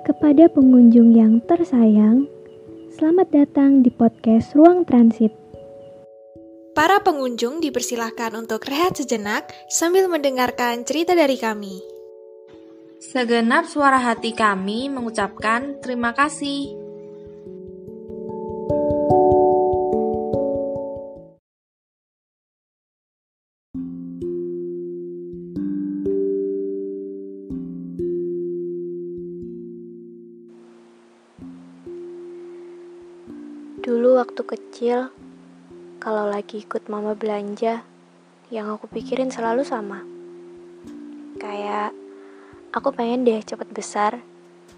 Kepada pengunjung yang tersayang, selamat datang di podcast Ruang Transit. Para pengunjung dipersilahkan untuk rehat sejenak sambil mendengarkan cerita dari kami. Segenap suara hati kami mengucapkan terima kasih. Dulu waktu kecil, kalau lagi ikut mama belanja, yang aku pikirin selalu sama. Kayak, aku pengen deh cepet besar,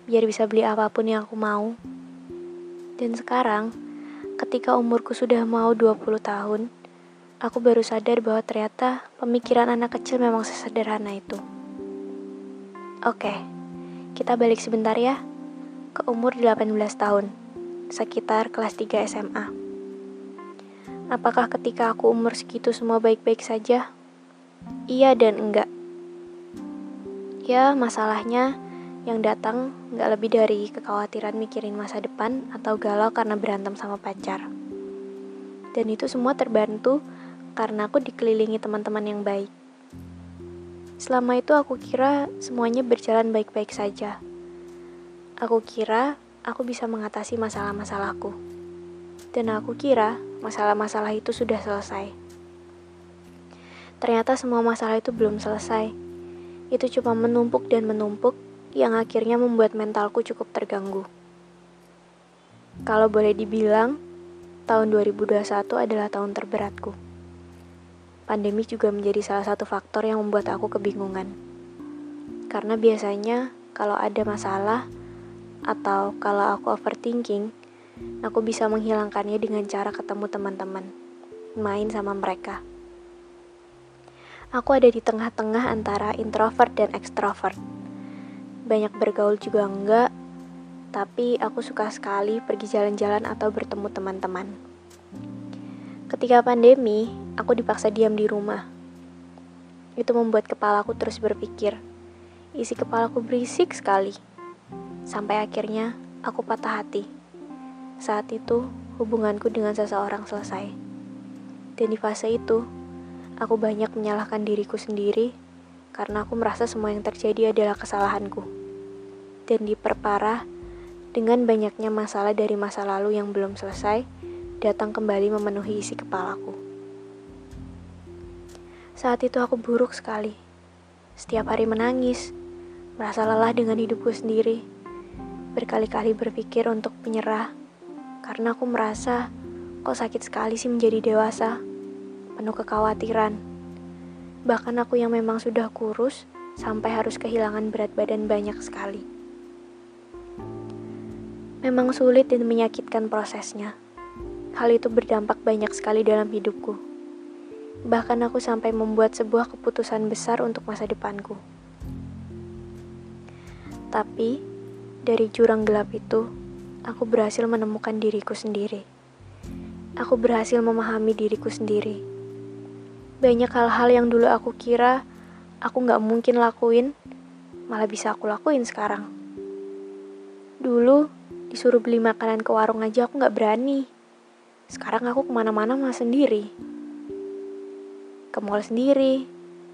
biar bisa beli apa pun yang aku mau. Dan sekarang, ketika umurku sudah mau 20 tahun, aku baru sadar bahwa ternyata pemikiran anak kecil memang sesederhana itu. Oke, kita balik sebentar ya, ke umur 18 tahun sekitar kelas 3 SMA. Apakah ketika aku umur segitu semua baik-baik saja? Iya dan enggak. Ya, masalahnya yang datang nggak lebih dari kekhawatiran mikirin masa depan atau galau karena berantem sama pacar. Dan itu semua terbantu karena aku dikelilingi teman-teman yang baik. Selama itu aku kira semuanya berjalan baik-baik saja. Aku kira aku bisa mengatasi masalah-masalahku. Dan aku kira masalah-masalah itu sudah selesai. Ternyata semua masalah itu belum selesai. Itu cuma menumpuk dan menumpuk yang akhirnya membuat mentalku cukup terganggu. Kalau boleh dibilang, tahun 2021 adalah tahun terberatku. Pandemi juga menjadi salah satu faktor yang membuat aku kebingungan. Karena biasanya kalau ada masalah, atau kalau aku overthinking, aku bisa menghilangkannya dengan cara ketemu teman-teman, main sama mereka. Aku ada di tengah-tengah antara introvert dan extrovert. Banyak bergaul juga enggak, tapi aku suka sekali pergi jalan-jalan atau bertemu teman-teman. Ketika pandemi, aku dipaksa diam di rumah. Itu membuat kepalaku terus berpikir. Isi kepalaku berisik sekali Sampai akhirnya aku patah hati. Saat itu, hubunganku dengan seseorang selesai. Dan di fase itu, aku banyak menyalahkan diriku sendiri karena aku merasa semua yang terjadi adalah kesalahanku. Dan diperparah dengan banyaknya masalah dari masa lalu yang belum selesai datang kembali memenuhi isi kepalaku. Saat itu aku buruk sekali. Setiap hari menangis, merasa lelah dengan hidupku sendiri berkali-kali berpikir untuk menyerah karena aku merasa kok sakit sekali sih menjadi dewasa, penuh kekhawatiran. Bahkan aku yang memang sudah kurus sampai harus kehilangan berat badan banyak sekali. Memang sulit dan menyakitkan prosesnya. Hal itu berdampak banyak sekali dalam hidupku. Bahkan aku sampai membuat sebuah keputusan besar untuk masa depanku. Tapi, dari jurang gelap itu, aku berhasil menemukan diriku sendiri. Aku berhasil memahami diriku sendiri. Banyak hal-hal yang dulu aku kira aku gak mungkin lakuin, malah bisa aku lakuin sekarang. Dulu, disuruh beli makanan ke warung aja aku gak berani. Sekarang aku ke mana-mana malah sendiri. Ke mall sendiri,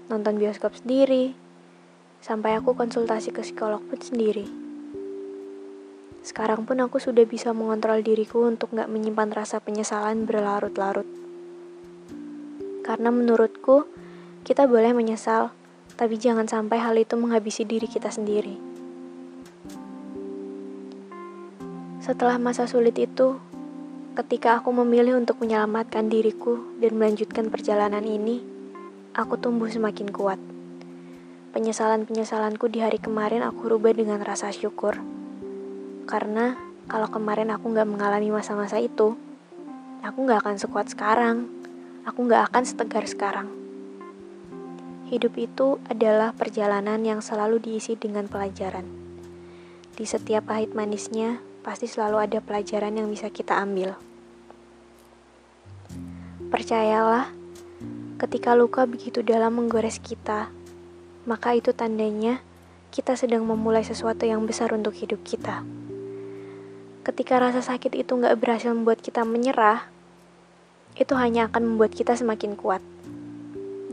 nonton bioskop sendiri, sampai aku konsultasi ke psikolog pun sendiri. Sekarang pun aku sudah bisa mengontrol diriku untuk gak menyimpan rasa penyesalan berlarut-larut. Karena menurutku, kita boleh menyesal, tapi jangan sampai hal itu menghabisi diri kita sendiri. Setelah masa sulit itu, ketika aku memilih untuk menyelamatkan diriku dan melanjutkan perjalanan ini, aku tumbuh semakin kuat. Penyesalan-penyesalanku di hari kemarin aku rubah dengan rasa syukur karena kalau kemarin aku nggak mengalami masa-masa itu, aku nggak akan sekuat sekarang. Aku nggak akan setegar sekarang. Hidup itu adalah perjalanan yang selalu diisi dengan pelajaran. Di setiap pahit manisnya, pasti selalu ada pelajaran yang bisa kita ambil. Percayalah, ketika luka begitu dalam menggores kita, maka itu tandanya kita sedang memulai sesuatu yang besar untuk hidup kita. Ketika rasa sakit itu nggak berhasil membuat kita menyerah, itu hanya akan membuat kita semakin kuat.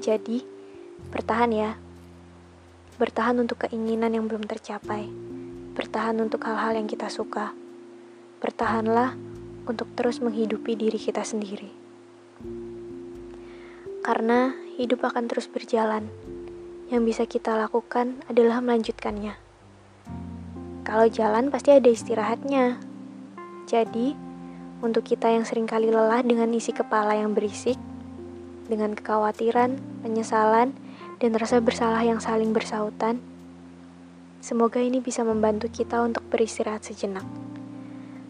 Jadi, bertahan ya. Bertahan untuk keinginan yang belum tercapai. Bertahan untuk hal-hal yang kita suka. Bertahanlah untuk terus menghidupi diri kita sendiri. Karena hidup akan terus berjalan. Yang bisa kita lakukan adalah melanjutkannya. Kalau jalan pasti ada istirahatnya. Jadi, untuk kita yang sering kali lelah dengan isi kepala yang berisik, dengan kekhawatiran, penyesalan, dan rasa bersalah yang saling bersautan, semoga ini bisa membantu kita untuk beristirahat sejenak.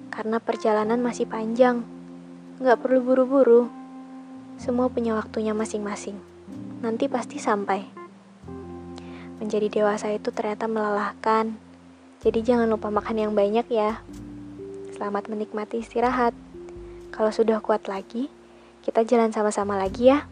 Karena perjalanan masih panjang, nggak perlu buru-buru. Semua punya waktunya masing-masing. Nanti pasti sampai. Menjadi dewasa itu ternyata melelahkan, jadi jangan lupa makan yang banyak ya. Selamat menikmati istirahat. Kalau sudah kuat lagi, kita jalan sama-sama lagi ya.